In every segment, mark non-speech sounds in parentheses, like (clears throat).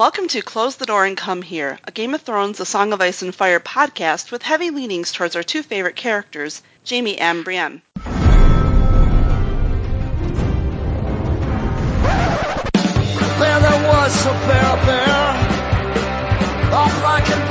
Welcome to Close the Door and Come Here, a Game of Thrones, A Song of Ice and Fire podcast with heavy leanings towards our two favorite characters, Jaime and Brienne. There, there was a bear there, black and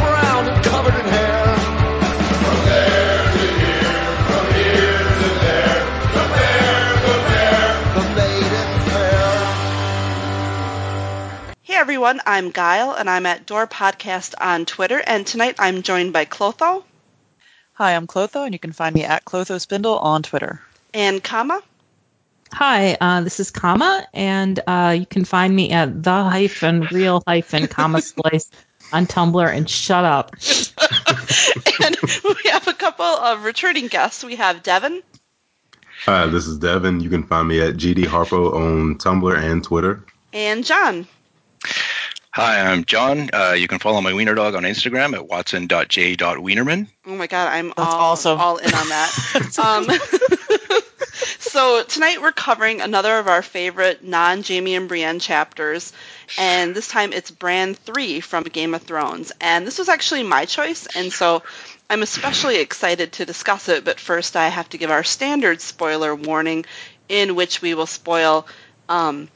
everyone, I'm Guile and I'm at Door Podcast on Twitter and tonight I'm joined by Clotho Hi, I'm Clotho, and you can find me at Clotho Spindle on Twitter. and Kama. Hi, uh, this is Kama, and uh, you can find me at the hyphen real hyphen comma (laughs) slice on Tumblr. And shut up. (laughs) and we have a couple of returning guests. We have Devin Hi, this is Devin. You can find me at GD Harpo on Tumblr and Twitter. and John. Hi, I'm John. Uh, you can follow my wiener dog on Instagram at watson.j.wienerman. Oh my god, I'm That's all, awesome. all in on that. (laughs) um, (laughs) so tonight we're covering another of our favorite non-Jaime and Brienne chapters, and this time it's Bran 3 from Game of Thrones. And this was actually my choice, and so I'm especially excited to discuss it, but first I have to give our standard spoiler warning in which we will spoil um,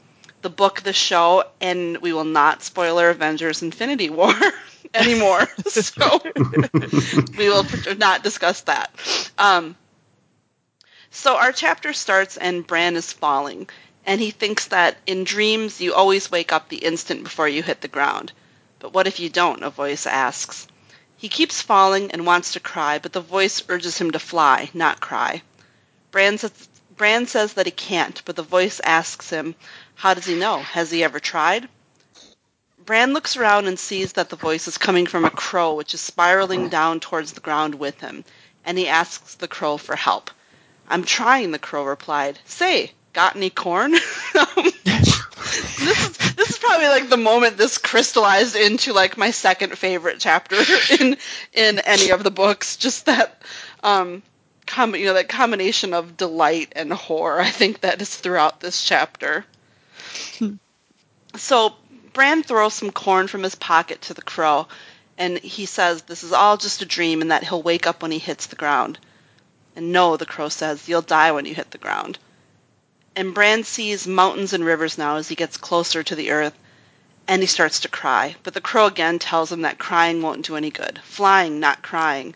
the book, the show, and we will not spoiler Avengers Infinity War (laughs) anymore. (laughs) so we will not discuss that. Um, so our chapter starts and Bran is falling, and he thinks that in dreams you always wake up the instant before you hit the ground. But what if you don't? A voice asks. He keeps falling and wants to cry, but the voice urges him to fly, not cry. Bran says, Bran says that he can't, but the voice asks him, how does he know? Has he ever tried? Bran looks around and sees that the voice is coming from a crow which is spiraling down towards the ground with him, and he asks the crow for help. I'm trying, the crow replied. Say, got any corn? (laughs) This is this is probably like the moment this crystallized into like my second favorite chapter (laughs) in in any of the books. Just that um com- you know that combination of delight and horror. I think that is throughout this chapter. So Bran throws some corn from his pocket to the crow, and he says this is all just a dream and that he'll wake up when he hits the ground. And no, the crow says, you'll die when you hit the ground. And Bran sees mountains and rivers now as he gets closer to the earth, and he starts to cry. But the crow again tells him that crying won't do any good. Flying, not crying.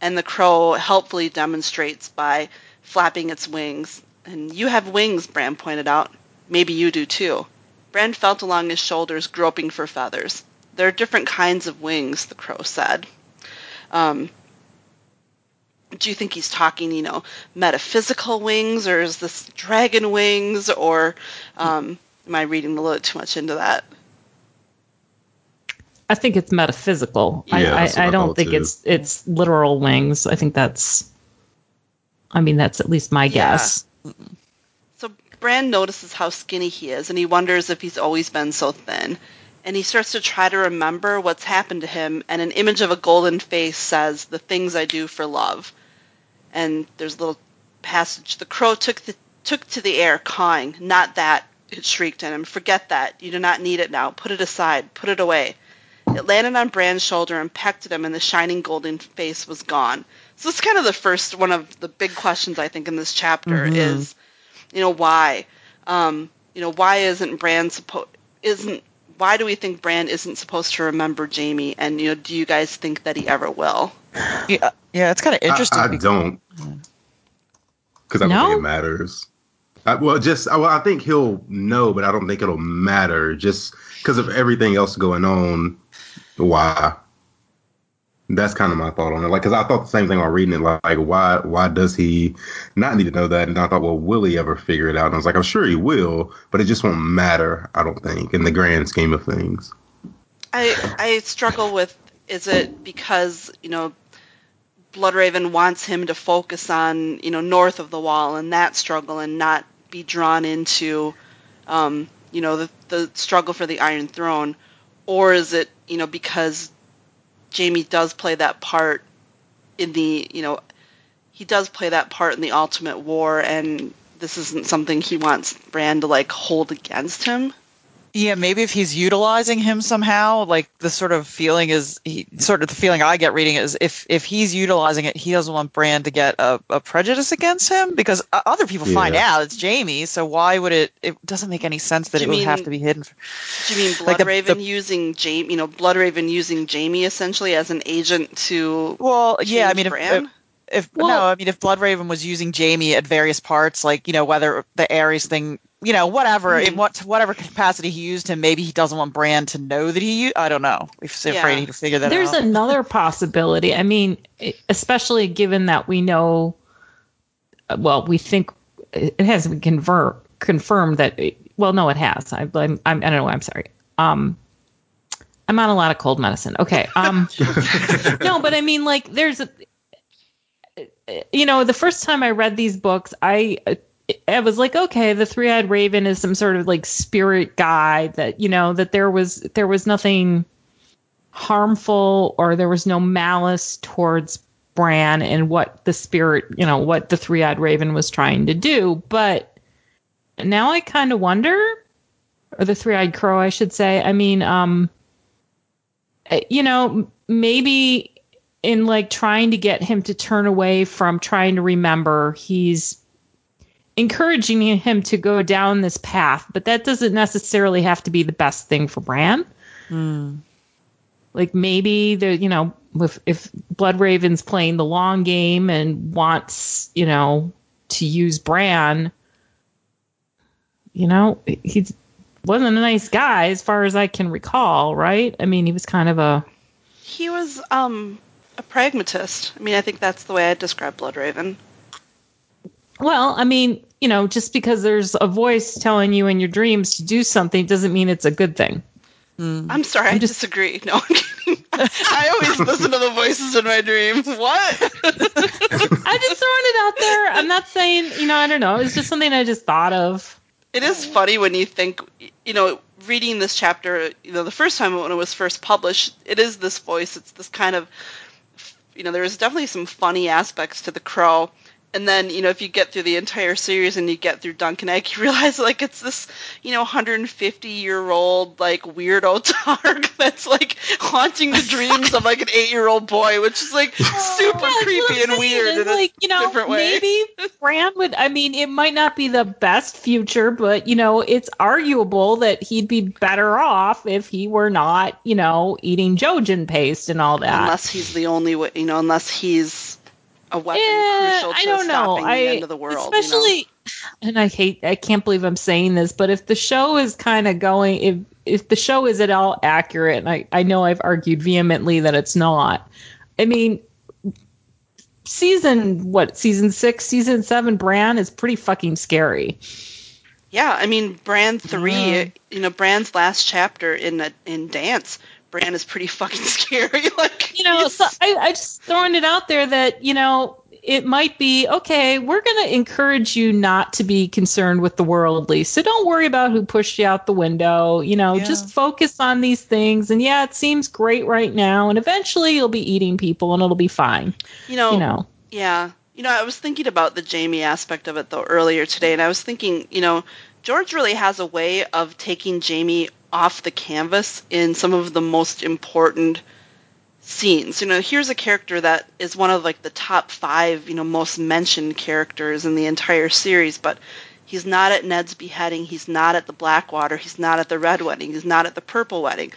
And the crow helpfully demonstrates by flapping its wings. And you have wings, Bran pointed out. Maybe you do too. Bran felt along his shoulders, groping for feathers. There are different kinds of wings, the crow said. Um, do you think he's talking, you know, metaphysical wings, or is this dragon wings, or um, am I reading a little too much into that? I think it's metaphysical. Yeah, I, I, I I don't think too. it's it's literal wings. I think that's. I mean, that's at least my Yeah. guess. Bran notices how skinny he is, and he wonders if he's always been so thin. And he starts to try to remember what's happened to him, and an image of a golden face says, "The things I do for love." And there's a little passage. The crow took the, took to the air, cawing. "Not that!" It shrieked at him. "Forget that. You do not need it now. Put it aside. Put it away." It landed on Bran's shoulder and pecked at him, and the shining golden face was gone. So it's kind of the first one of the big questions I think in this chapter Mhm. is, you know, why, um, you know, why isn't Bran supposed isn't why do we think Bran isn't supposed to remember Jaime? And you know, do you guys think that he ever will? Yeah, yeah it's kind of interesting. I, I because- don't, because I don't No? think it matters. I, well, just I, well, I think he'll know, but I don't think it'll matter just because of everything else going on. Why? That's kind of my thought on it. Like, because I thought the same thing while reading it. Like, like, why? Why does he not need to know that? And I thought, well, will he ever figure it out? And I was like, I'm sure he will, but it just won't matter. I don't think in the grand scheme of things. I I struggle with is it because you know Bloodraven wants him to focus on you know north of the wall and that struggle and not be drawn into um, you know the the struggle for the Iron Throne, or is it you know because Jaime does play that part in the you know he does play that part in the Ultimate War and this isn't something he wants Bran to like hold against him. Yeah, maybe if he's utilizing him somehow, like the sort of feeling is, he, sort of the feeling I get reading is if if he's utilizing it, he doesn't want Bran to get a, a prejudice against him because uh, other people find out it's Jaime. So why would it? It doesn't make any sense that Do it you would have to be hidden. Do you mean Like the- Bloodraven the- using Jaime? You know, Bloodraven using Jaime essentially as an agent to Well, yeah, I change mean, if, Bran? if, if Well- no, I mean, if Bloodraven was using Jaime at various parts, like you know, whether the Aerys thing, you know, whatever, in Mhm. what whatever capacity he used him, maybe he doesn't want Bran to know that he. I don't know. He's Yeah. afraid to figure that out. There's out. another (laughs) possibility. I mean, especially given that we know, well, we think it hasn't been convert, confirmed that. Well, no, it has. I, I'm, I'm, I don't know. I'm sorry. Um, I'm on a lot of cold medicine. Okay. Um, (laughs) no, but I mean, like, there's a, you know, the first time I read these books, I. I was like, okay, the three-eyed raven is some sort of like spirit guy that you know that there was there was nothing harmful or there was no malice towards Bran and what the spirit, you know, what the three-eyed raven was trying to do. But now I kind of wonder, or the three-eyed crow, I should say. I mean, um, eh, you know, maybe in like trying to get him to turn away from trying to remember, he's encouraging him to go down this path, but that doesn't necessarily have to be the best thing for Bran like maybe the you know if if Blood Raven's playing the long game and wants you know to use Bran, you know he wasn't a nice guy as far as I can recall, right? I mean he was kind of a he was um a pragmatist. I mean, I think that's the way I describe Bloodraven. Well, I mean you know just because there's a voice telling you in your dreams to do something doesn't mean it's a good thing. Mm. I'm sorry, I just- disagree. No, I'm kidding. (laughs) I always listen to the voices in my dreams. What? (laughs) I'm just throwing it out there. I'm not saying you know I don't know. It's just something I just thought of. It is funny when you think, you know, reading this chapter, you know, the first time when it was first published, it is this voice. It's this kind of, you know, there's definitely some funny aspects to the crow. And then, you know, if you get through the entire series and you get through Dunk and Egg, (laughs) you realize like it's this, you know, 150 year old like weirdo (laughs) Targ that's like haunting the (laughs) dreams of like an eight year old boy, which is like super Yeah, creepy and weird is, in a like, you know, different way. Maybe Bran would. I mean, it might not be the best future, but you know, it's arguable that he'd be better off if he were not, you know, eating Jojen paste and all that. unless he's the only way, you know, unless he's a weapon Yeah, crucial to I don't know. stopping I the end of the world. you know? especially, and I hate. I can't believe I'm saying this, but if the show is kind of going, if if the show is at all accurate, and I I know I've argued vehemently that it's not. I mean, season what? Season six, season seven. Bran is pretty fucking scary. Yeah, I mean, Bran three. Yeah. You know, Bran's last chapter in a, in Dance. Bran is pretty fucking (laughs) scary. like you know, so I, I just throwing it out there that you know it might be okay. We're going to encourage you not to be concerned with the worldly, so don't worry about who pushed you out the window. You know, Yeah. just focus on these things. And yeah, it seems great right now, and eventually you'll be eating people, and it'll be fine. you know, You know, Yeah. You know, I was thinking about the Jaime aspect of it though earlier today, and I was thinking, you know, George really has a way of taking Jaime off the canvas in some of the most important scenes. You know, here's a character that is one of like the top five, you know, most mentioned characters in the entire series, but he's not at Ned's beheading, he's not at the Blackwater, he's not at the Red Wedding, he's not at the Purple Wedding.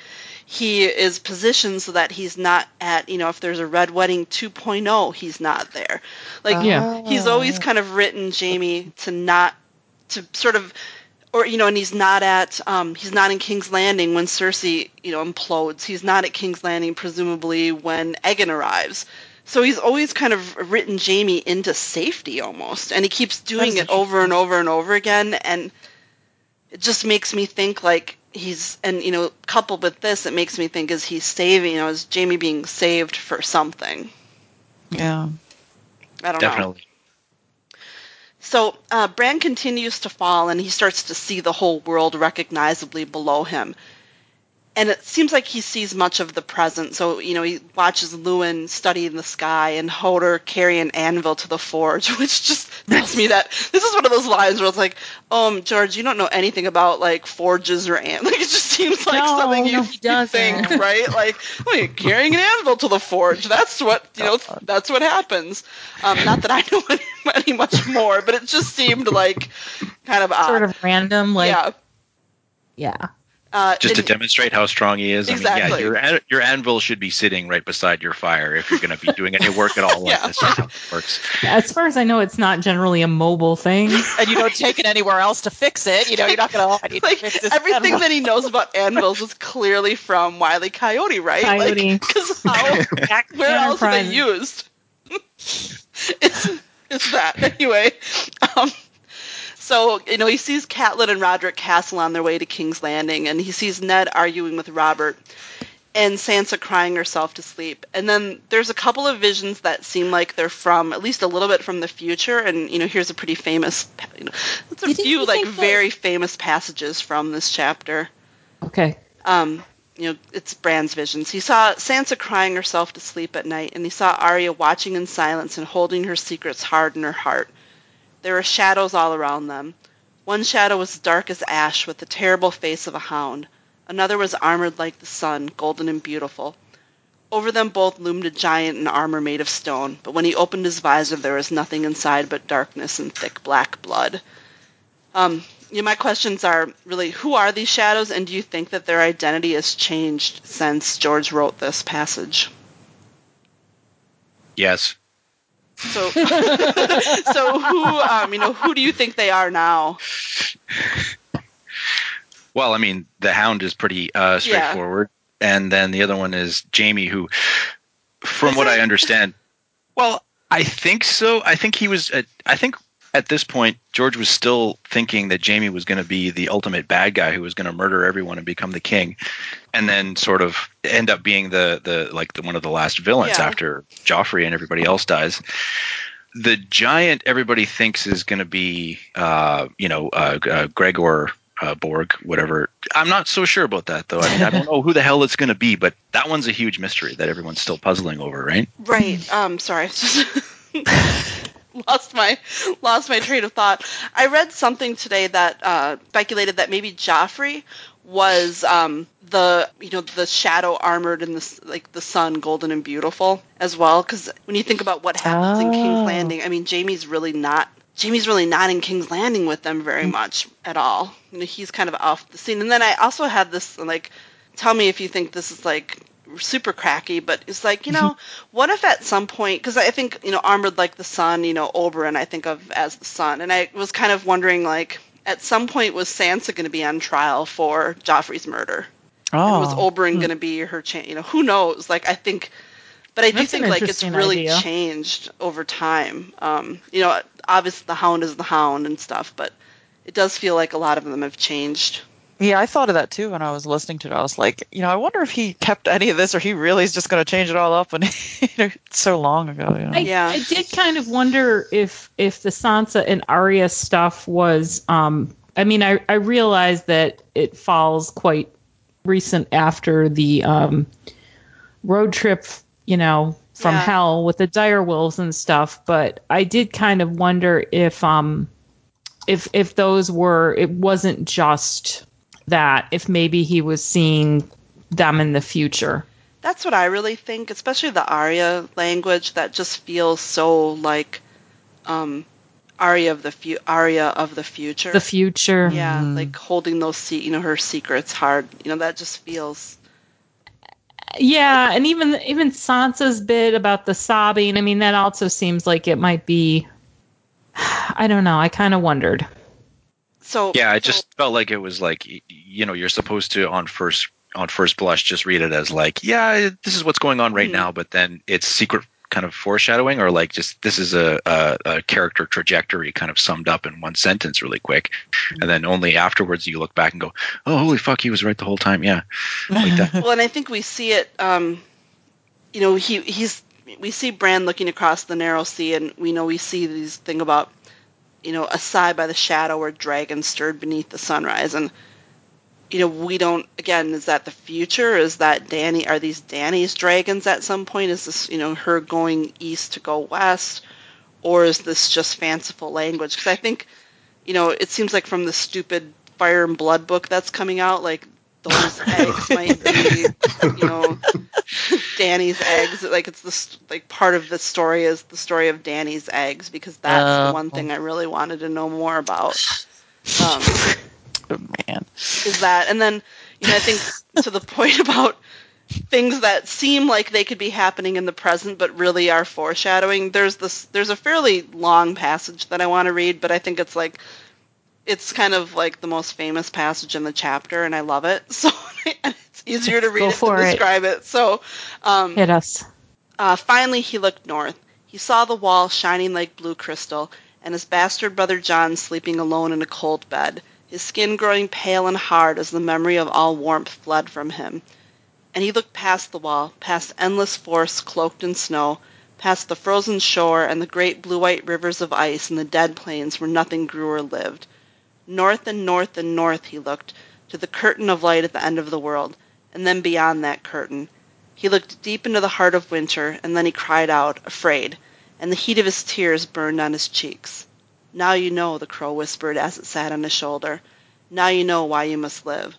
He is positioned so that he's not at, you know, if there's a Red Wedding 2.0, he's not there. Like, Yeah. he's always kind of written Jaime to not, to sort of, or you know, and he's not at, um, he's not in King's Landing when Cersei, you know, implodes. He's not at King's Landing presumably when Aegon arrives. So he's always kind of written Jaime into safety almost, and he keeps doing That's it over and over and over again, and it just makes me think like he's, and you know, coupled with this, it makes me think is he saving, you know, is Jaime being saved for something? Yeah. I don't know. Definitely. So uh, Bran continues to fall, and he starts to see the whole world recognizably below him. And it seems like he sees much of the present. So, you know, he watches Luwin study in the sky and Hodor carry an anvil to the forge, (laughs) which just tells me that this is one of those lines where it's like, um, George, you don't know anything about like forges or an (laughs) like it just seems like No, something you, no, he you doesn't. think, right? Like, oh, carrying an anvil to the forge. That's what you know. That's what happens. Um, not that I (laughs) know any, any much more, but it just seemed like kind of odd. Sort of random, like yeah. yeah. Uh, Just to demonstrate how strong he is. I mean, Exactly. yeah, your an- your anvil should be sitting right beside your fire if you're going to be doing any work at all. (laughs) Yeah. Like this how it works. As far as I know, it's not generally a mobile thing. (laughs) and you don't take it anywhere else to fix it. You know, you're not going to. Oh, like to fix everything anvil. that he knows about (laughs) anvils is clearly from Wile E. Coyote, right? Coyote. Because how? Back Where else are they used? it's it's that anyway. Um, so you know he sees Catelyn and Rodrik Cassel on their way to King's Landing, and he sees Ned arguing with Robert, and Sansa crying herself to sleep. And then there's a couple of visions that seem like they're from at least a little bit from the future. And you know here's a pretty famous, you know, it's a few like very famous passages from this chapter Okay. um, you know, it's Bran's visions. He saw Sansa crying herself to sleep at night, and he saw Arya watching in silence and holding her secrets hard in her heart. There were shadows all around them. One shadow was dark as ash, with the terrible face of a hound. Another was armored like the sun, golden and beautiful. Over them both loomed a giant in armor made of stone, but when he opened his visor, there was nothing inside but darkness and thick black blood. Um, you know, my questions are really who are these shadows, and do you think that their identity has changed since George wrote this passage? Yes. So, (laughs) so who, um, you know, who do you think they are now? Well, I mean, the Hound is pretty uh, straightforward, and then the other one is Jaime, who, from Is what it? I understand, well, I think so. I think he was. At, I think at this point, George was still thinking that Jaime was going to be the ultimate bad guy who was going to murder everyone and become the king, and then sort of end up being the the like the one of the last villains Yeah. after Joffrey and everybody else dies. The giant everybody thinks is going to be, uh, you know, uh, uh, Gregor uh, Borg, whatever. I'm not so sure about that though. I, mean, I don't know who the hell it's going to be, but that one's a huge mystery that everyone's still puzzling over, right? Right. Um, sorry. (laughs) lost my lost my train of thought. I read something today that uh, speculated that maybe Joffrey was um, the you know the shadow armored in the like the sun, golden and beautiful as well. Because when you think about what happens in King's Oh. Landing, I mean Jaime's really not. Jaime's really not in King's Landing with them very much at all. You know, he's kind of off the scene. And then I also had this like, tell me if you think this is like super cracky, but it's like, you know, (laughs) what if at some point, because I think, you know, Armored Like the Sun, you know, Oberyn I think of as the sun, and I was kind of wondering, like, at some point was Sansa going to be on trial for Joffrey's murder? And Oh, was Oberyn going to be her, cha- you know, who knows? Like, I think, but I do That's an think like it's really idea. changed over time. Um, you know, obviously the Hound is the Hound and stuff, but it does feel like a lot of them have changed. Yeah, I thought of that too when I was listening to it. I was like, you know, I wonder if he kept any of this, or he really is just going to change it all up. And you know, so long ago, you know. I, Yeah. I did kind of wonder if if the Sansa and Arya stuff was. Um, I mean, I I realize that it falls quite recent after the um, road trip, you know, from Yeah. hell with the dire wolves and stuff. But I did kind of wonder if um if if those were it wasn't just that if maybe he was seeing them in the future. That's what I really think, especially the Arya language that just feels so like um, Arya of the fu- Arya of the future. The future. yeah, like holding those se- you know her secrets hard. You know that just feels Yeah, and even even Sansa's bit about the sobbing. I mean, that also seems like it might be. (sighs) I don't know. I kind of wondered. So. Yeah, I so- just felt like it was like you know you're supposed to on first on first blush just read it as like yeah this is what's going on right Mhm. now, but then it's secret kind of foreshadowing or like just this is a, a, a character trajectory kind of summed up in one sentence really quick, and then only afterwards you look back and go oh holy fuck he was right the whole time yeah like that (laughs) well, and I think we see it. Um, you know, he he's we see Bran looking across the narrow sea, and we know we see these thing about you know a sigh by the shadow where dragons stirred beneath the sunrise, and you know, we don't. Again, is that the future? Is that Dany? Are these Dany's dragons at some point? Is this you know her going east to go west, or is this just fanciful language? Because I think, you know, it seems like from the stupid Fire and Blood book that's coming out, like those (laughs) eggs might be, you know, Dany's eggs. Like it's this like part of the story is the story of Dany's eggs because that's the Oh. one thing I really wanted to know more about. Um, Oh, man. is that and then you know i think to the point (laughs) about things that seem like they could be happening in the present but really are foreshadowing there's this there's a fairly long passage that i want to read but i think it's like it's kind of like the most famous passage in the chapter and i love it (laughs) so it's easier to read Go it for to it. describe it so um, Hit us. uh, finally, he looked north. He saw the wall shining like blue crystal, and his bastard brother Jon sleeping alone in a cold bed, his skin growing pale and hard as the memory of all warmth fled from him. And he looked past the wall, past endless forests cloaked in snow, past the frozen shore and the great blue-white rivers of ice and the dead plains where nothing grew or lived. North and north and north he looked, to the curtain of light at the end of the world, and then beyond that curtain. He looked deep into the heart of winter, and then he cried out, afraid, and the heat of his tears burned on his cheeks. Now you know, the crow whispered as it sat on his shoulder. Now you know why you must live.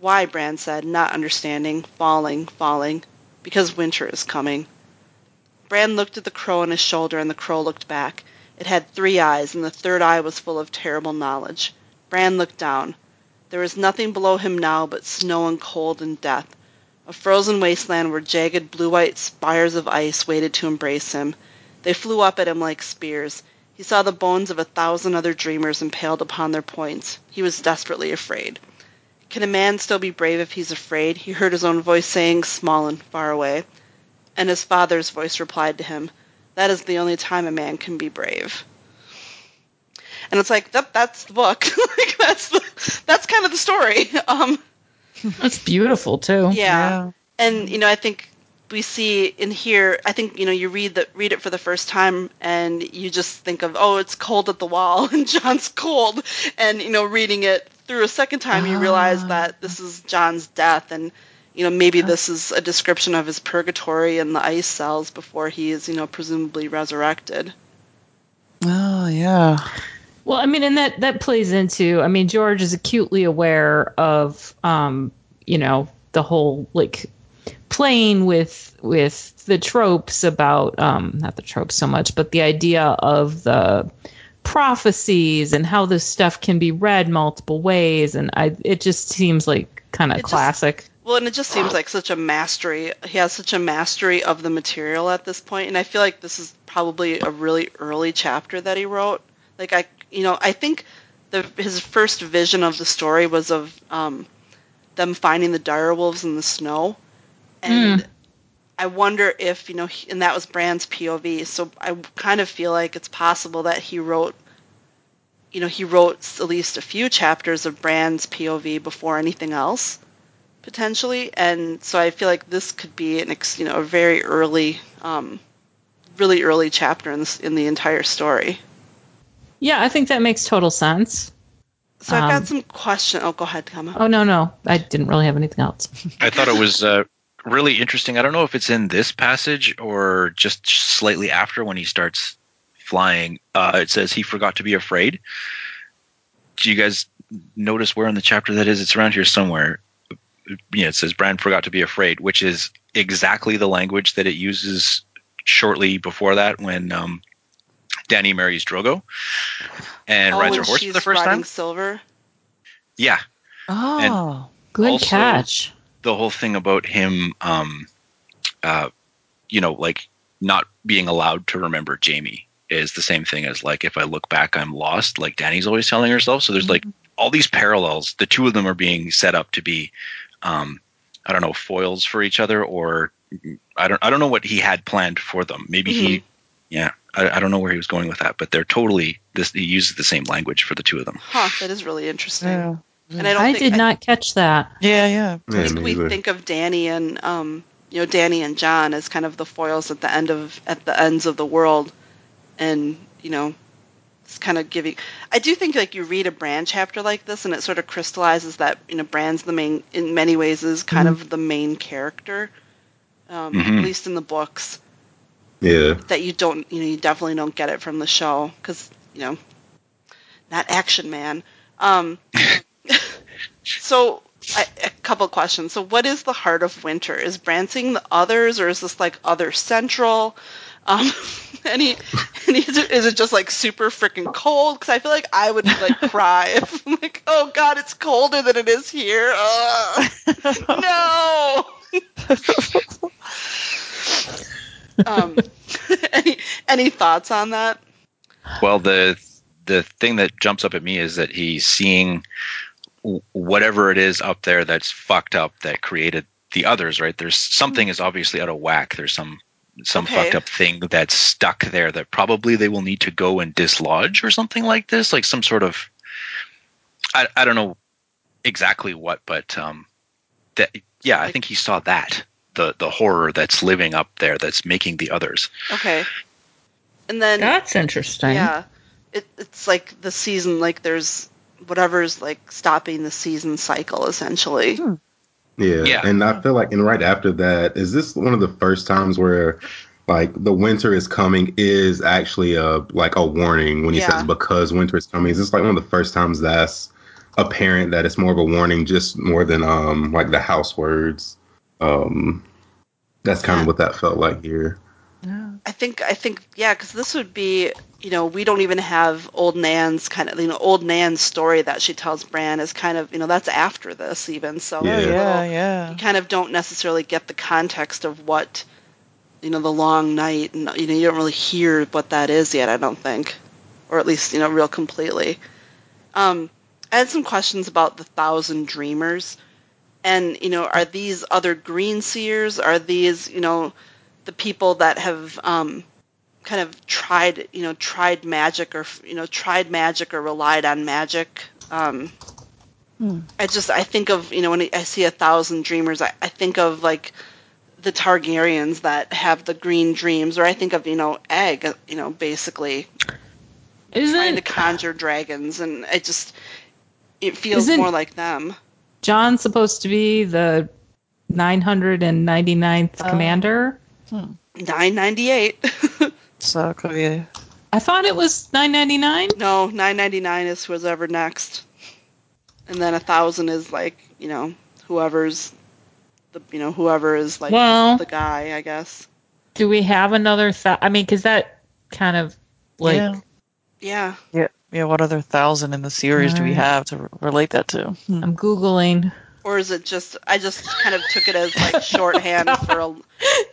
Why, Bran said, not understanding, falling, falling. Because winter is coming. Bran looked at the crow on his shoulder, and the crow looked back. It had three eyes, and the third eye was full of terrible knowledge. Bran looked down. There was nothing below him now but snow and cold and death a frozen wasteland where jagged blue-white spires of ice waited to embrace him. They flew up at him like spears. He saw the bones of a thousand other dreamers impaled upon their points. He was desperately afraid. Can a man still be brave if he's afraid? He heard his own voice saying, small and far away. And his father's voice replied to him, That is the only time a man can be brave. And it's like, that, that's the book. (laughs) like, that's, the, that's kind of the story. (laughs) Um, That's beautiful too. yeah. And you know, I think we see in here. I think you know, you read the read it for the first time, and you just think of, oh, it's cold at the wall, (laughs) and Jon's cold. And you know, reading it through a second time, you realize Ah. that this is Jon's death, and you know, maybe this is a description of his purgatory and the ice cells before he is, you know, presumably resurrected. Oh, yeah. Well, I mean, and that that plays into. I mean, George is acutely aware of, um, you know, the whole like playing with with the tropes about, um, not the tropes so much, but the idea of the prophecies and how this stuff can be read multiple ways, and I it just seems like kind It of just- classic. Well, and it just seems like such a mastery. He has such a mastery of the material at this point, and I feel like this is probably a really early chapter that he wrote. Like I, you know, I think the his first vision of the story was of um, them finding the direwolves in the snow, and I wonder if you know, he, and that was Bran's POV. So I kind of feel like it's possible that he wrote. You know, he wrote at least a few chapters of Bran's POV before anything else potentially, and so I feel like this could be an ex, you know a very early, um, really early chapter in this, in the entire story. Yeah, I think that makes total sense. So I've Um, got some question. Oh, go ahead, Kama. Oh no, no, I didn't really have anything else. I thought it was uh, really interesting. I don't know if it's in this passage or just slightly after when he starts flying. Uh, it says he forgot to be afraid. Do you guys notice where in the chapter that is? It's around here somewhere. You know, it says Bran forgot to be afraid, which is exactly the language that it uses shortly before that when um, Dany marries Drogo and oh, rides her horse for the first time. Silver. Yeah, Oh. Good Also- catch. the whole thing about him um uh you know like not being allowed to remember Jaime is the same thing as like if I look back I'm lost like Dany's always telling herself so there's like all these parallels the two of them are being set up to be um I don't know foils for each other or I don't I don't know what he had planned for them maybe he yeah I, I don't know where he was going with that but they're totally this he uses the same language for the two of them Huh, that is really interesting. Yeah. And I don't I think did not catch that. Yeah, yeah. I think me we either. think of Dany and um, you know Dany and Jon as kind of the foils at the end of at the ends of the world, and you know it's kind of giving. I do think like you read a Bran chapter like this, and it sort of crystallizes that you know Bran's the main in many ways is kind Mm-hmm. of the main character, um, Mhm. at least in the books. Yeah. That you don't you know you definitely don't get it from the show because you know not Action Man. Um, (laughs) so I, a couple questions. So what is the heart of winter? Is Bran seeing the others, or is this like other central? Um, (laughs) any, any is, it, is it just like super freaking cold? Because I feel like I would like (laughs) cry if I'm like, oh god, it's colder than it is here. Ugh. (laughs) no. um, any any thoughts on that? Well, the the thing that jumps up at me is that he's seeing whatever it is up there that's fucked up that created the others. Right? There's something is obviously out of whack. There's some some Okay. fucked up thing that's stuck there that probably they will need to go and dislodge or something like this, like some sort of I I don't know exactly what, but um, that yeah, I think he saw that the the horror that's living up there that's making the others. Okay. And then That's interesting. Yeah, it, it's like the season, like there's whatever's like stopping the season cycle essentially. Yeah. Yeah. And I feel like, and right after that, is this one of the first times where, like, the winter is coming is actually a like a warning when he Yeah. says because winter is coming? Is this like one of the first times that's apparent that it's more of a warning, just more than um like the house words? Um, that's kind Yeah. of what that felt like here. I think I think yeah, because this would be you know we don't even have old Nan's kind of you know old Nan's story that she tells Bran is kind of you know that's after this even so Yeah. Oh, it's a yeah, little- yeah. you kind of don't necessarily get the context of what you know the long night and you know you don't really hear what that is yet I don't think or at least you know real completely um I had some questions about the thousand dreamers and you know are these other green seers are these you know the people that have um kind of tried you know tried magic or you know tried magic or relied on magic um I just I think of you know when I see a thousand dreamers, I, I think of like the Targaryens that have the green dreams, or I think of you know Egg, you know basically trying Isn't to conjure dragons, and it just it feels more like them. Jon's supposed to be the 999th Uh, commander? Nine ninety eight. So (laughs) it could be. I thought it was 999. no, nine ninety nine is who's ever next, and then a thousand is like you know whoever's the you know whoever is like Well- the guy, I guess. Do we have another? Th- I mean, because that kind of like yeah. Yeah. yeah. Yeah. What other thousand in the series do we have to re- relate that to? Hmm. I'm googling. Or is it just I just kind of took it as like (laughs) shorthand for a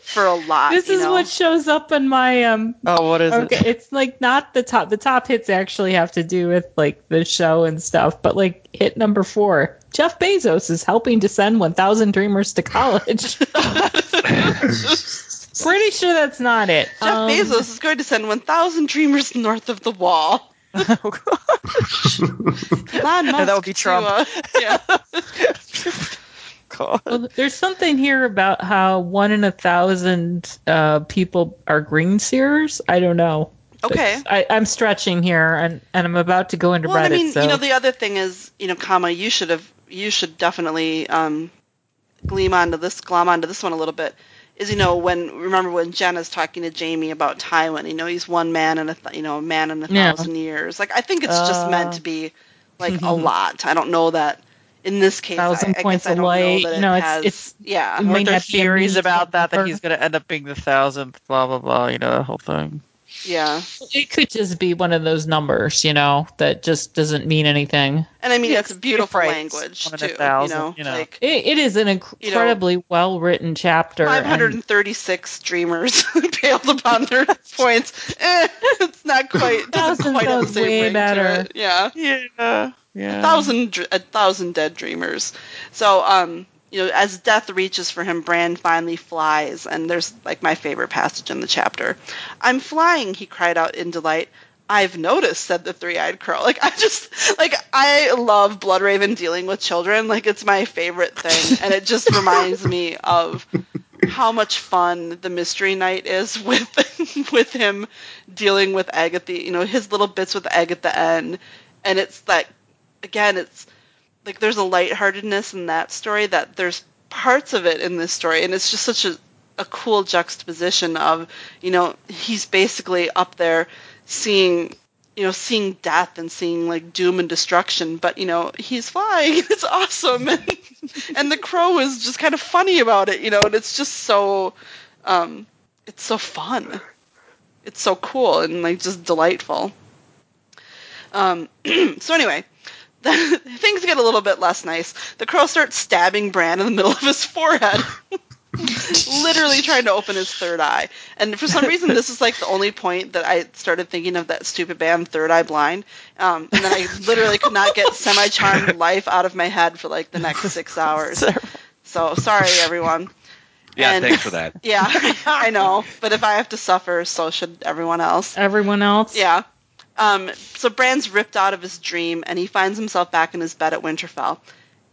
for a lot. This you is know? what shows up in my um. Oh, what is Okay, it? it's like not the top. The top hits actually have to do with like the show and stuff, but like hit number four, Jeff Bezos is helping to send 1,000 dreamers to college. (laughs) Pretty sure that's not it. Jeff Um, Bezos is going to send 1,000 dreamers north of the wall. Elon Musk that would be to, Trump. uh, yeah. (laughs) God. Well, there's something here about how one in a thousand uh, people are green seers. I don't know. Okay. I, I'm stretching here, and, and I'm about to go into Well, Reddit. I mean, so you know, the other thing is, you know, Kama, you should have, you should definitely um, gleam onto this, glom onto this one a little bit. Is you know when remember when Genna's talking to Jaime about Tywin, you know he's one man in a th- you know a man in a Yeah. thousand years. Like I think it's just Uh. meant to be like a (laughs) lot. I don't know that in this case. Thousand I, I points guess I of don't light, Know that you know, it it's- has, it's- yeah. it may Weren't there not be a theories about that that he's going to end up being the thousandth? Blah blah blah. You know that whole thing. Yeah. it could just be one of those numbers, you know, that just doesn't mean anything. And I mean, Yeah, it's beautiful phrase, language too. thousand, you know, you know. like It, it is an You know, incredibly well written chapter. and- 536 dreamers bailed (laughs) upon their (laughs) points. Eh, it's not quite. Doesn't Thousand quite have the same way ring to better. it. Yeah. Yeah. Yeah. a thousand a thousand dead dreamers. So um you know as death reaches for him Bran finally flies and there's like my favorite passage in the chapter. I'm flying, he cried out in delight. I've noticed, said the three-eyed crow. Like I just like I love Bloodraven dealing with children. Like it's my favorite thing, and it just reminds me of how much fun the Mystery Knight is with (laughs) with him dealing with Agatha, you know his little bits with Agatha at end, and it's like again, it's like there's a lightheartedness in that story that there's parts of it in this story, and it's just such a a cool juxtaposition of you know he's basically up there seeing you know seeing death and seeing like doom and destruction but you know he's flying. (laughs) It's awesome. (laughs) And, and the crow is just kind of funny about it you know and it's just so um it's so fun. It's so cool and like just delightful. Um (clears throat) so anyway (laughs) things get a little bit less nice the crow starts stabbing bran in the middle of his forehead (laughs) literally trying to open his third eye. And for some reason, this is like the only point that I started thinking of that stupid band, Third Eye Blind. Um, and then I literally could not get Semi Charmed (laughs) Life out of my head for like the next six hours. So sorry, everyone. Yeah, And- thanks for that. Yeah, I know. But if I have to suffer, so should everyone else. Everyone else? Yeah. Um, so Bran's ripped out of his dream, and he finds himself back in his bed at Winterfell.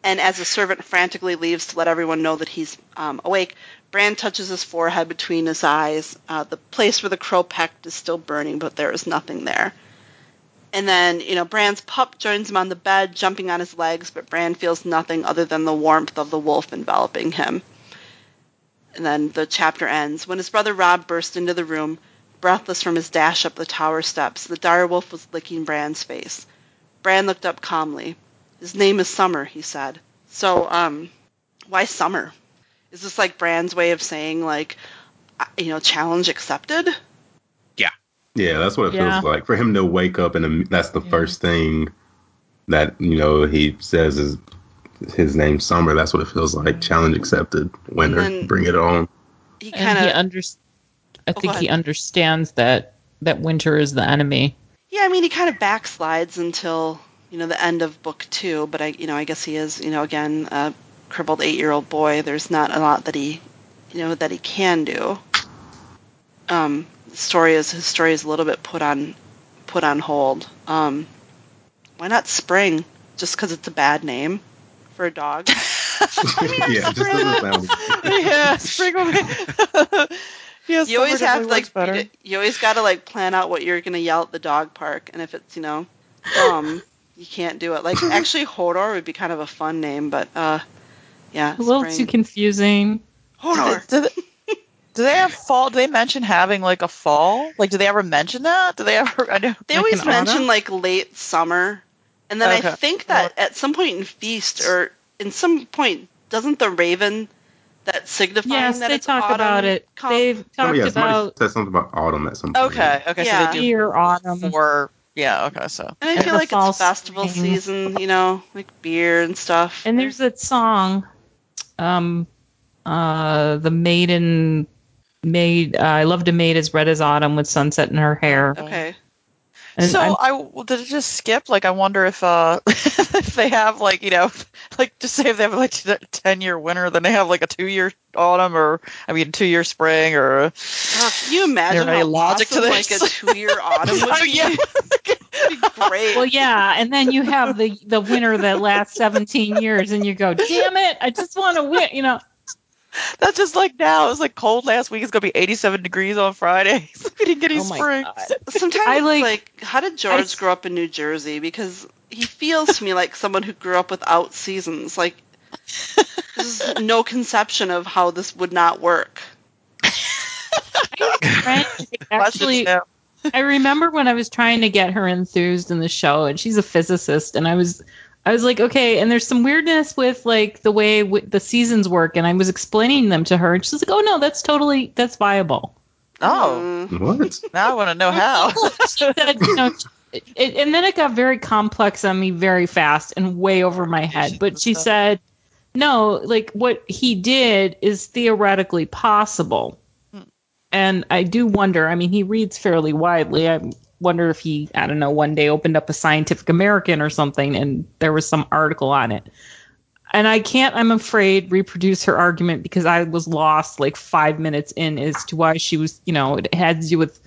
And as the servant frantically leaves to let everyone know that he's um, awake, Bran touches his forehead between his eyes. Uh, the place where the crow pecked is still burning, but there is nothing there. And then, you know, Bran's pup joins him on the bed, jumping on his legs, but Bran feels nothing other than the warmth of the wolf enveloping him. And then the chapter ends. When his brother Robb burst into the room, breathless from his dash up the tower steps, the direwolf was licking Bran's face. Bran looked up calmly. His name is Summer, he said. So, um, why Summer? Is this like Bran's way of saying, like, uh, you know, challenge accepted? Yeah, Yeah, that's what it Yeah. feels like for him to wake up and that's the first thing that you know he says is his name Summer. That's what it feels like. Challenge accepted. Winner, And then- bring it on. He kind of, under- I go think he understands that that winter is the enemy. yeah, I mean, he kind of backslides until you know the end of book two. But I, you know, I guess he is, you know, again, a crippled eight-year-old boy. There's not a lot that he, you know, that he can do. Um, story is his story is a little bit put on, put on hold. Um, why not Spring? Just because it's a bad name for a dog. (laughs) (laughs) yeah, it just doesn't sound. (laughs) yeah, spring will yeah, you always have definitely like better. you, you always got to like plan out what you're gonna yell at the dog park, and if it's you know dumb, you can't do it. Like (laughs) actually, Hodor would be kind of a fun name, but uh, yeah, A little Spring. too confusing. Hodor. Do they, do they have fall? Do they mention having like a fall? Like, do they ever mention that? Do they ever? I know. They Like always an mention autumn? like late summer, and then I think that at some point in Feast or in some point doesn't the Raven that signifying Yes, that they it's talk autumn about it. come? They've Oh, talked yeah, somebody about said something about autumn at some point. Okay, okay, Yeah. so they do year autumn. for yeah. Okay, so and I and feel like it's festival spring. season, you know, like beer and stuff. And there's that song, um, uh, the maiden maid. Uh, I loved a maid as red as autumn with sunset in her hair. okay. And so I'm- I well, did it just skip? Like I wonder if uh (laughs) if they have like you know (laughs) like just say if they have like a ten year winter, then they have like a two year autumn or I mean two year spring or Oh, can you imagine there any how logic to awesome, like a (laughs) two-year autumn would Oh, be? yeah. Great. well, yeah, and then you have the the winter that lasts 17 years, and you go, "Damn it! I just want to win." You know, (laughs) that's just like now. It was like cold last week. It's gonna be eighty seven degrees on Friday. (laughs) we didn't get any Oh spring. Sometimes I it's like- like, how did George s- grow up in New Jersey? Because he feels to me like someone who grew up without seasons. Like, there's no conception of how this would not work. (laughs) Friend actually, I remember when I was trying to get her enthused in the show, and she's a physicist, and I was, I was like, okay, and there's some weirdness with like the way w- the seasons work, and I was explaining them to her, and she's like, oh no, that's totally that's viable. Oh, Mm. What? now I want to know how. (laughs) Said, you know, it, it- and then it got very complex on me very fast and way over my head. But she said, no, like what he did is theoretically possible. And I do wonder, I mean, he reads fairly widely. I wonder if he, I don't know, one day opened up a Scientific American or something and there was some article on it. And I can't, I'm afraid, reproduce her argument because I was lost like five minutes in as to why she was, you know, it had to do with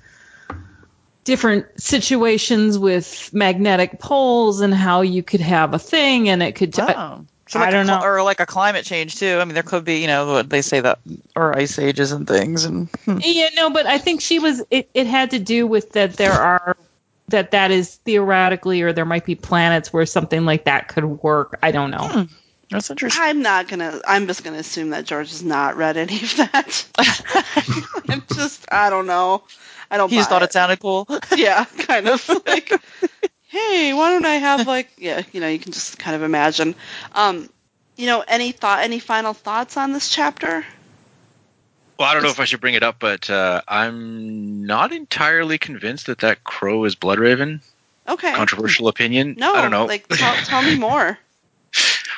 different situations with magnetic poles and how you could have a thing and it could. T- Oh. So I don't a, cl- know. or like a climate change too. I mean, there could be, you know, what they say that, or ice ages and things, and hmm. Yeah, no, but I think she was. It, it had to do with that there are that that is theoretically, or there might be planets where something like that could work. I don't know. Hmm. That's interesting. I'm not gonna. I'm just gonna assume that George has not read any of that. (laughs) I'm just. I don't know. I don't. He just buy thought it sounded cool. Yeah, kind of like. Hey, why don't I have like? (laughs) Yeah, you know, you can just kind of imagine. Um, you know, any thought? Any final thoughts on this chapter? Well, I don't know if I should bring it up, but uh, I'm not entirely convinced that that crow is Bloodraven. Okay. Controversial opinion. No, I don't know. Like, tell, tell me more. (laughs)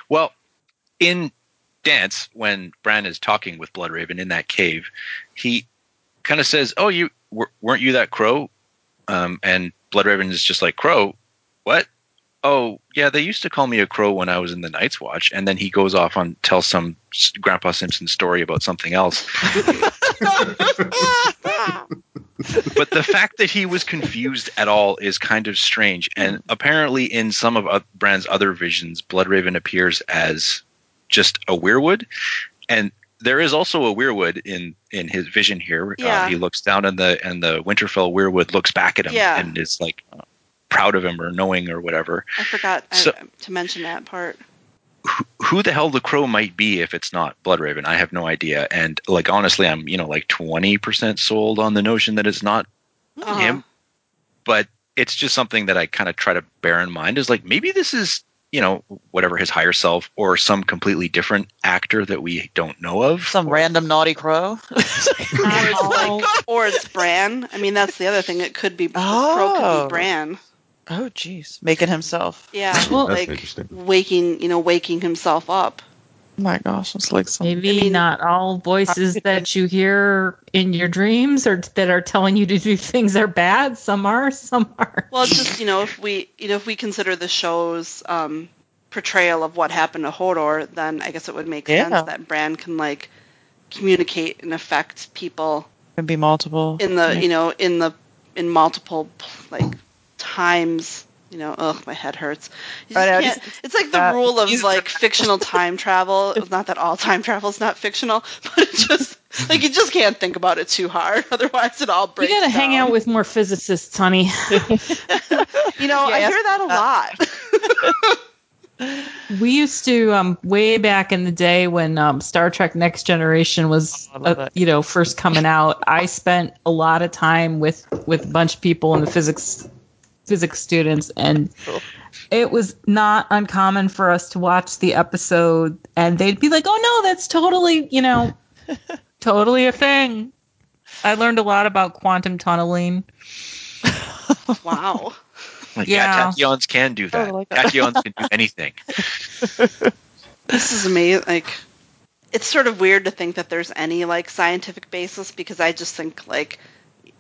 Well, in Dance, when Bran is talking with Bloodraven in that cave, he kind of says, "Oh, you wer- weren't you that crow?" Um, and Bloodraven is just like, "Crow, what?" Oh, yeah, they used to call me a crow when I was in the Night's Watch, and then he goes off on tells some Grandpa Simpson story about something else. (laughs) but the fact that he was confused at all is kind of strange. And apparently, in some of uh, Bran's other visions, Bloodraven appears as just a weirwood, and there is also a weirwood in in his vision here. Yeah. Uh, he looks down, and the and the Winterfell weirwood looks back at him Yeah. and is like uh, proud of him or knowing or whatever. I forgot I- to mention that part. who the hell the crow might be if it's not Bloodraven. I have no idea. And like honestly, I'm you know like twenty percent sold on the notion that it's not Uh-huh. him. But it's just something that I kind of try to bear in mind is like maybe this is you know whatever his higher self or some completely different actor that we don't know of. Some random naughty crow. Or it's (laughs) like, or it's Bran. I mean, that's the other thing. It could be the crow could Oh. be Bran. Oh, jeez, making himself. Yeah, (laughs) Well- That's like interesting. waking, you know, waking himself up. Oh my gosh, it's like some. Maybe I mean- not all voices that you hear in your dreams or that are telling you to do things are bad. Some are, (laughs) some are. Well, it's just you know, if we you know if we consider the show's um, portrayal of what happened to Hodor, then I guess it would make Yeah. sense that Bran can like communicate and affect people Can be multiple. in the Yeah. you know in the in multiple like times. You know, ugh, my head hurts. You I just know, can't- it's like the that- rule of like (laughs) fictional time travel. It's (laughs) not that all time travel is not fictional, (laughs) but it just like you just can't think about it too hard. Otherwise, it all breaks. You gotta hang out with more physicists, honey. You know, I hear that a lot. we used to um, way back in the day when um, Star Trek Next Generation was, Oh, uh, you know, first coming out. I spent a lot of time with with a bunch of people in the physics physics students, and Cool. it was not uncommon for us to watch the episode, and they'd be like, "Oh no, that's totally, you know, (laughs) totally a thing." I learned a lot about quantum tunneling. (laughs) wow. Like, yeah, Yeah. tachyons can do that. Oh, like that. tachyons can do (laughs) anything. This is amazing. Like, it's sort of weird to think that there's any like scientific basis because I just think like,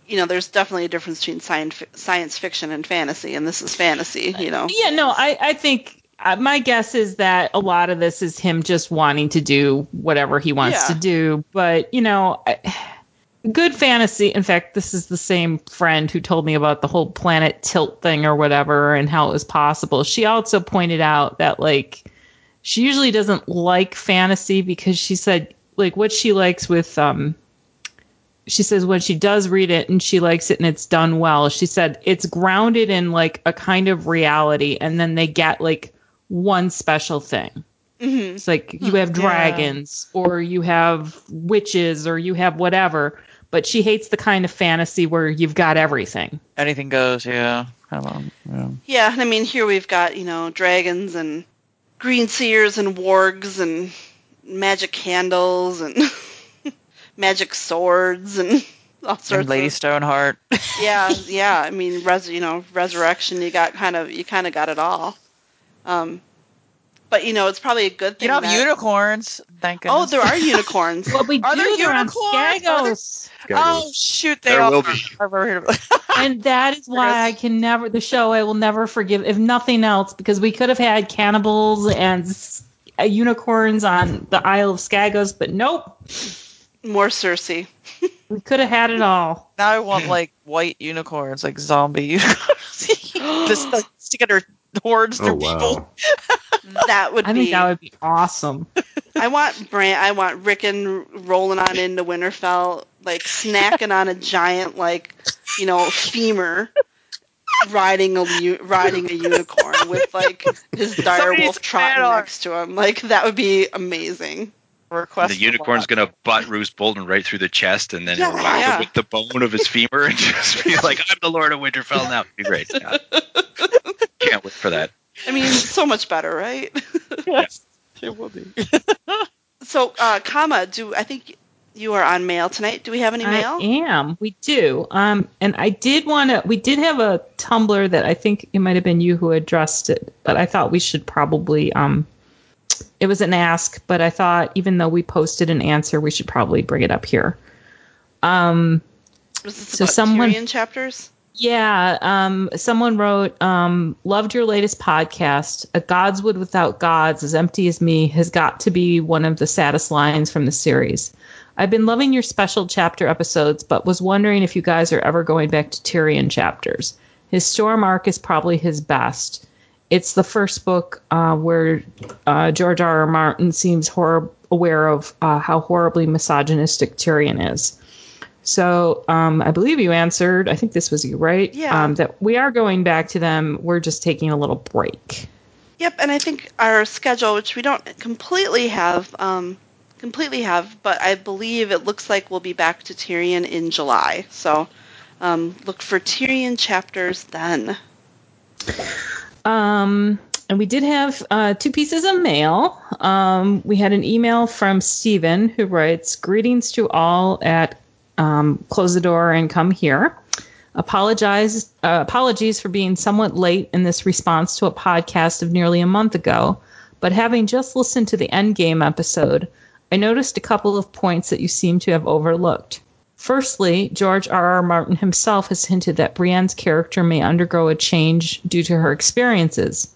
you know, there's definitely a difference between science science fiction and fantasy, and this is fantasy. You know. Yeah, no, I, I think uh, my guess is that a lot of this is him just wanting to do whatever he wants Yeah. to do. But, you know, I, good fantasy. In fact, this is the same friend who told me about the whole planet tilt thing or whatever and how it was possible. She also pointed out that, like, she usually doesn't like fantasy because she said, like, what she likes with, um, she says when she does read it and she likes it and it's done well, she said it's grounded in like a kind of reality and then they get like one special thing. hmm It's like you have dragons or you have witches or you have whatever, but she hates the kind of fantasy where you've got everything. Anything goes. Yeah. Come on. Yeah. Yeah, I mean here we've got you know dragons and green seers and wargs and magic candles and (laughs) magic swords and (laughs) all sorts And Lady of Stoneheart. (laughs) yeah, yeah. I mean, res, you know, resurrection. You got kind of, you kind of got it all. Um, but you know, it's probably a good thing. You don't have that- unicorns. Thank goodness. Oh, there are (laughs) unicorns. Well, we Are do there they're on unicorns? Are there- Skagos. Oh shoot! They There all will be. I've ever heard of and that is why I can never the show I will never forgive if nothing else because we could have had cannibals and uh, unicorns on the Isle of Skagos, but nope, More Cersei. we could have had it all. Now I want like white unicorns, like zombie (laughs) unicorns. Just like stick their horns Oh through people. (laughs) That would I be. think that would be awesome. I want Bran. I want Rickon rolling on into Winterfell, like snacking on a giant, like you know, femur, riding a u- riding a unicorn with like his dire Somebody wolf needs trotting next to him. Like that would be amazing. Request the for unicorn's gonna butt Roose Bolton right through the chest, and then he'll Yeah, whack yeah. him with the bone of his femur, and (laughs) just be like, "I'm the Lord of Winterfell now." It'd be great. Yeah. (laughs) Can't wait for that. I mean, so much better, right? (laughs) Yes, it will be. so, uh, Kama, do I think you are on mail tonight? Do we have any mail? I am. We do. Um, and I did want to. We did have a Tumblr that I think it might have been you who addressed it, but I thought we should probably. Um, it was an ask, but I thought even though we posted an answer, we should probably bring it up here. Um, so someone- Tyrion chapters? yeah, um, someone wrote, um, loved your latest podcast. A Godswood without gods, as empty as me, has got to be one of the saddest lines from the series. I've been loving your special chapter episodes, but was wondering if you guys are ever going back to Tyrion chapters. His storm arc is probably his best. It's the first book uh, where uh, George R. R. Martin seems hor- aware of uh, how horribly misogynistic Tyrion is. So um, I believe you answered. I think this was you, right? Yeah. Um, that we are going back to them. We're just taking a little break. Yep, and I think our schedule, which we don't completely have, um, completely have, but I believe it looks like we'll be back to Tyrion in July. So um, look for Tyrion chapters then. Um, and we did have uh, two pieces of mail. Um, we had an email from Stephen who writes, "Greetings to all at um, Close the Door and Come Here. Apologize, uh, apologies for being somewhat late in this response to a podcast of nearly a month ago, but having just listened to the Endgame episode, I noticed a couple of points that you seem to have overlooked." Firstly, George R. R. Martin himself has hinted that Brienne's character may undergo a change due to her experiences.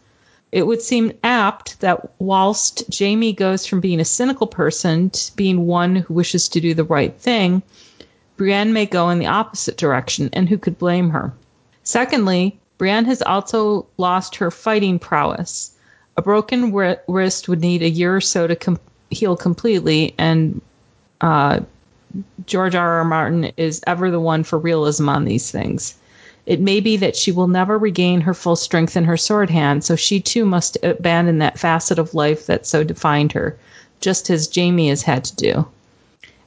It would seem apt that whilst Jaime goes from being a cynical person to being one who wishes to do the right thing, Brienne may go in the opposite direction, and who could blame her? Secondly, Brienne has also lost her fighting prowess. A broken wrist would need a year or so to com- heal completely, and uh, George R. R. Martin is ever the one for realism on these things. It may be that she will never regain her full strength in her sword hand, so she too must abandon that facet of life that so defined her, just as Jaime has had to do.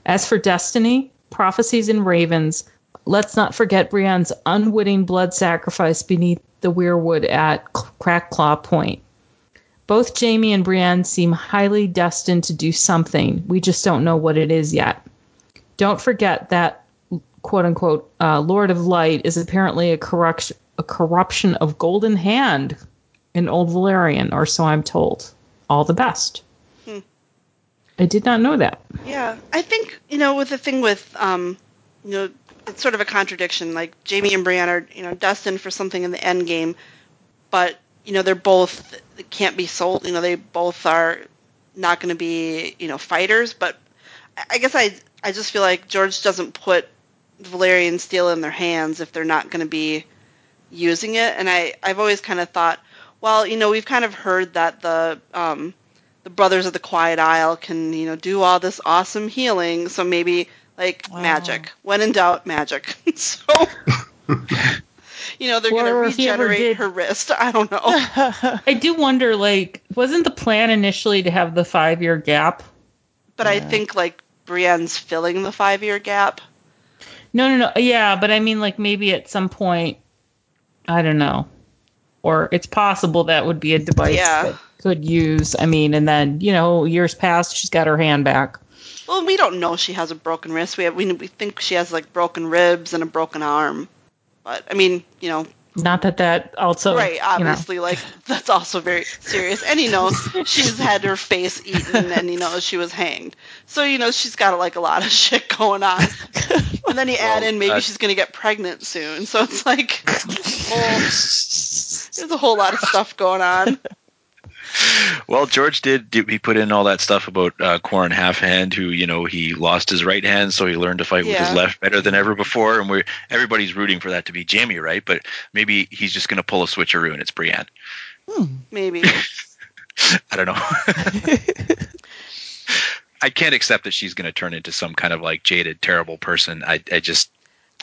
As for destiny, prophecies, and ravens, let's not forget Brienne's unwitting blood sacrifice beneath the weirwood at Crackclaw Point. Both Jaime and Brienne seem highly destined to do something. We just don't know what it is yet. Don't forget that quote unquote uh, Lord of Light is apparently a corruption a corruption of Golden Hand in Old Valyrian, or so I'm told. All the best. Hmm. I did not know that. Yeah, I think you know with the thing with um, you know it's sort of a contradiction. Like Jaime and Brienne are you know destined for something in the end game, but you know they're both they can't be sold. You know they both are not going to be you know fighters. But I- I guess I I just feel like George doesn't put Valyrian steel in their hands if they're not going to be using it. And I I've always kind of thought, well, you know we've kind of heard that the um, the brothers of the quiet isle can you know do all this awesome healing so maybe like Wow. magic when in doubt magic (laughs) so (laughs) you know they're going to Or he regenerate her wrist i don't know (laughs) I do wonder, like, wasn't the plan initially to have the five year gap? but i think like brienne's filling the five year gap No, no, no. Yeah, but I mean, like, maybe at some point, I don't know. Or it's possible that would be a device Yeah. that could use. I mean, and then, you know, years passed, she's got her hand back. well we don't know she has a broken wrist we have we, we think she has like broken ribs and a broken arm but i mean you know Not that that also. right you know. obviously like that's also very serious and he knows (laughs) she's had her face eaten and he knows she was hanged so you know she's got like a lot of (laughs) shit going on (laughs) and then you add Well, in maybe that- she's going to get pregnant soon so it's like oh, there's a whole lot of stuff going on Well, George did. do- He put in all that stuff about uh, Qhorin Halfhand, who you know he lost his right hand, so he learned to fight with his left better than ever before. And we're everybody's rooting for that to be Jaime, right? But maybe he's just going to pull a switcheroo and it's Brienne. maybe (laughs) I don't know. (laughs) I can't accept that she's going to turn into some kind of like jaded, terrible person. I, I just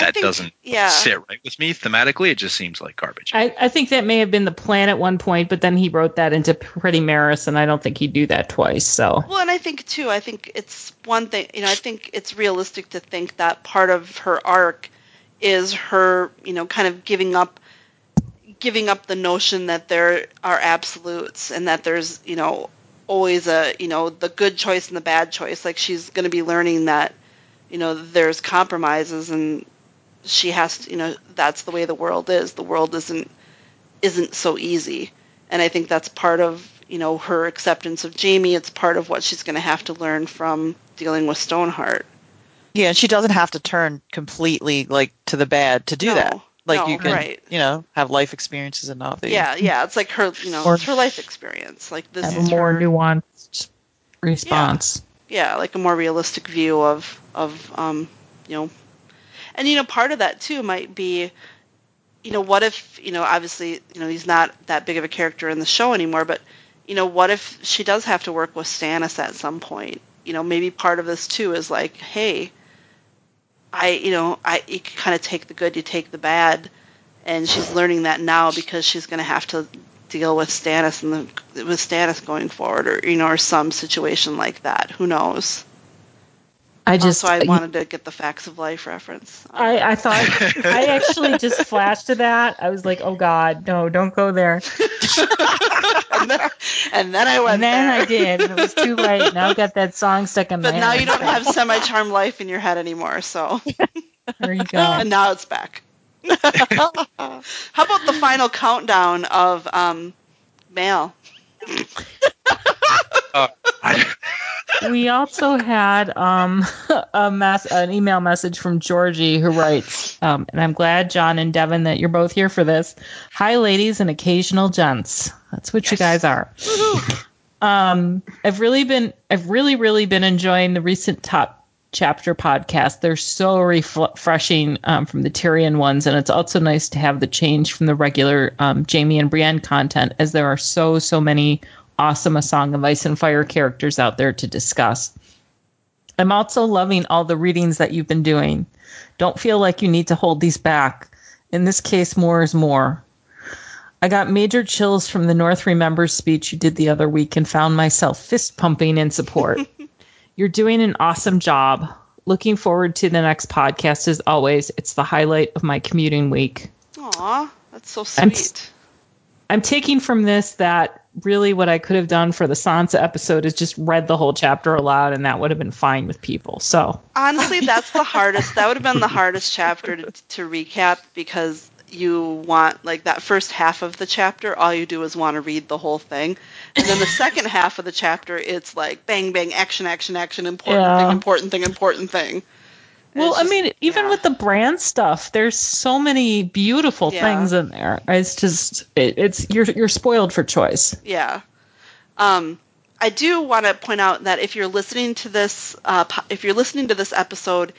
that think- doesn't yeah. sit right with me thematically. It just seems like garbage. I, I think that may have been the plan at one point, but then he wrote that into Pretty Meris, and I don't think he'd do that twice. So Well, and I think too. I think it's one thing. You know, I think it's realistic to think that part of her arc is her, you know, kind of giving up, giving up the notion that there are absolutes and that there's, you know, always a, you know, the good choice and the bad choice. Like she's going to be learning that, you know, there's compromises and she has to, you know, that's the way the world is. The world isn't isn't so easy. And I think that's part of, you know, her acceptance of Jaime. It's part of what she's going to have to learn from dealing with Stoneheart. Yeah, and she doesn't have to turn completely like to the bad to do No, that. Like no, you can, right. you know, have life experiences and not be. Yeah, yeah. It's like her, you know, Or- it's her life experience. Like this have a is more her, nuanced response. yeah, like a more realistic view of of um, you know, and you know, part of that too might be, you know, what if you know, obviously, you know, he's not that big of a character in the show anymore, but you know, what if she does have to work with Stannis at some point? You know, maybe part of this too is like, hey, I, you know, I you kind of take the good, you take the bad, and she's learning that now because she's going to have to deal with Stannis and the with Stannis going forward, or you know, or some situation like that. Who knows? I just also, I wanted to get the facts of life reference. I, I thought I actually just flashed to that. I was like, "Oh God, no! Don't go there." (laughs) and, then, and then I went And then there. I did. and It was too late. Now I've got that song stuck in my head. But now you don't have semi-charm life in your head anymore. So, (laughs) There you go. and now it's back. (laughs) How about the final countdown of um, mail? We also had um, (laughs) a mess, an email message from Georgie who writes, um, and I'm glad John and Devin that you're both here for this. Hi, ladies and occasional gents. That's what you guys are. um, I've really been, I've really, really been enjoying the recent top chapter podcast. They're so refreshing um, from the Tyrion ones, and it's also nice to have the change from the regular um, Jaime and Brienne content, as there are so, so many awesome A Song of Ice and Fire characters out there to discuss. I'm also loving all the readings that you've been doing. Don't feel like you need to hold these back. In this case, more is more. I got major chills from the North Remembers speech you did the other week and found myself fist pumping in support. (laughs) You're doing an awesome job. Looking forward to the next podcast as always. It's the highlight of my commuting week. Aw, that's so sweet. I'm taking from this that really what I could have done for the Sansa episode is just read the whole chapter aloud, and that would have been fine with people. So Honestly, that's the hardest. That would have been the hardest chapter to, to recap because you want like that first half of the chapter. All you do is want to read the whole thing, and then the second half of the chapter, it's like bang bang action action action important Yeah. thing important thing important thing. Well, it's I mean, even yeah. with the Bran stuff, there's so many beautiful Yeah. things in there. It's just it, it's you're you're spoiled for choice. Yeah. Um, I do want to point out that if you're listening to this, uh, if you're listening to this episode,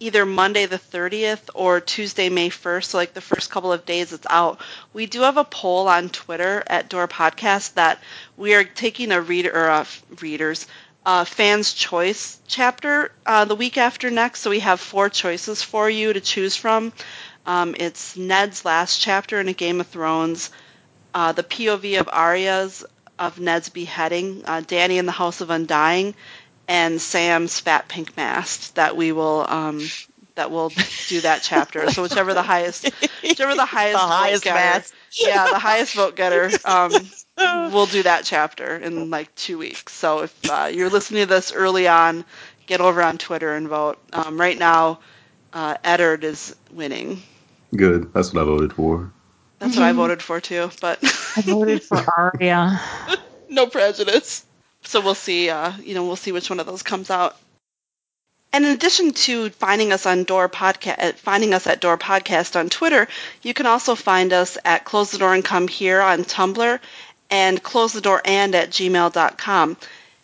either Monday the 30th or Tuesday May 1st, so like the first couple of days it's out, we do have a poll on Twitter at Door Podcast that we are taking a reader or readers. Uh, fans choice chapter uh, the week after next, so we have four choices for you to choose from. Um, it's Ned's last chapter in A Game of Thrones, uh, the POV of Arya's of Ned's beheading, uh, Dany in the House of Undying, and Sam's fat pink mast. That we will um, that will do that chapter. So whichever the highest, whichever the (laughs) highest, The vote highest getter, yeah, the highest vote getter. Um, (laughs) (laughs) we'll do that chapter in like two weeks. So if uh, you're listening to this early on, get over on Twitter and vote. Um, right now, uh, Eddard is winning. Good. That's what I voted for. That's what I voted for too, but I voted for (laughs) Arya. (laughs) no prejudice. So we'll see. Uh, you know, we'll see which one of those comes out. And in addition to finding us on Door Podcast, finding us at Door Podcast on Twitter, you can also find us at Close the Door and Come Here on Tumblr, and Close the Door and at gmail.com.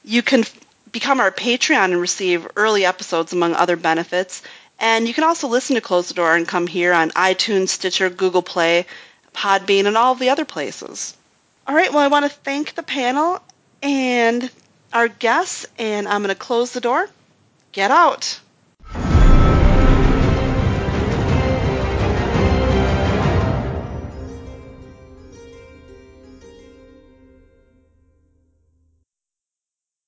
You can become our Patreon and receive early episodes among other benefits. And you can also listen to Close the Door and Come Here on iTunes, Stitcher, Google Play, Podbean, and all of the other places. All right, well, I want to thank the panel and our guests, and I'm going to close the door. Get out.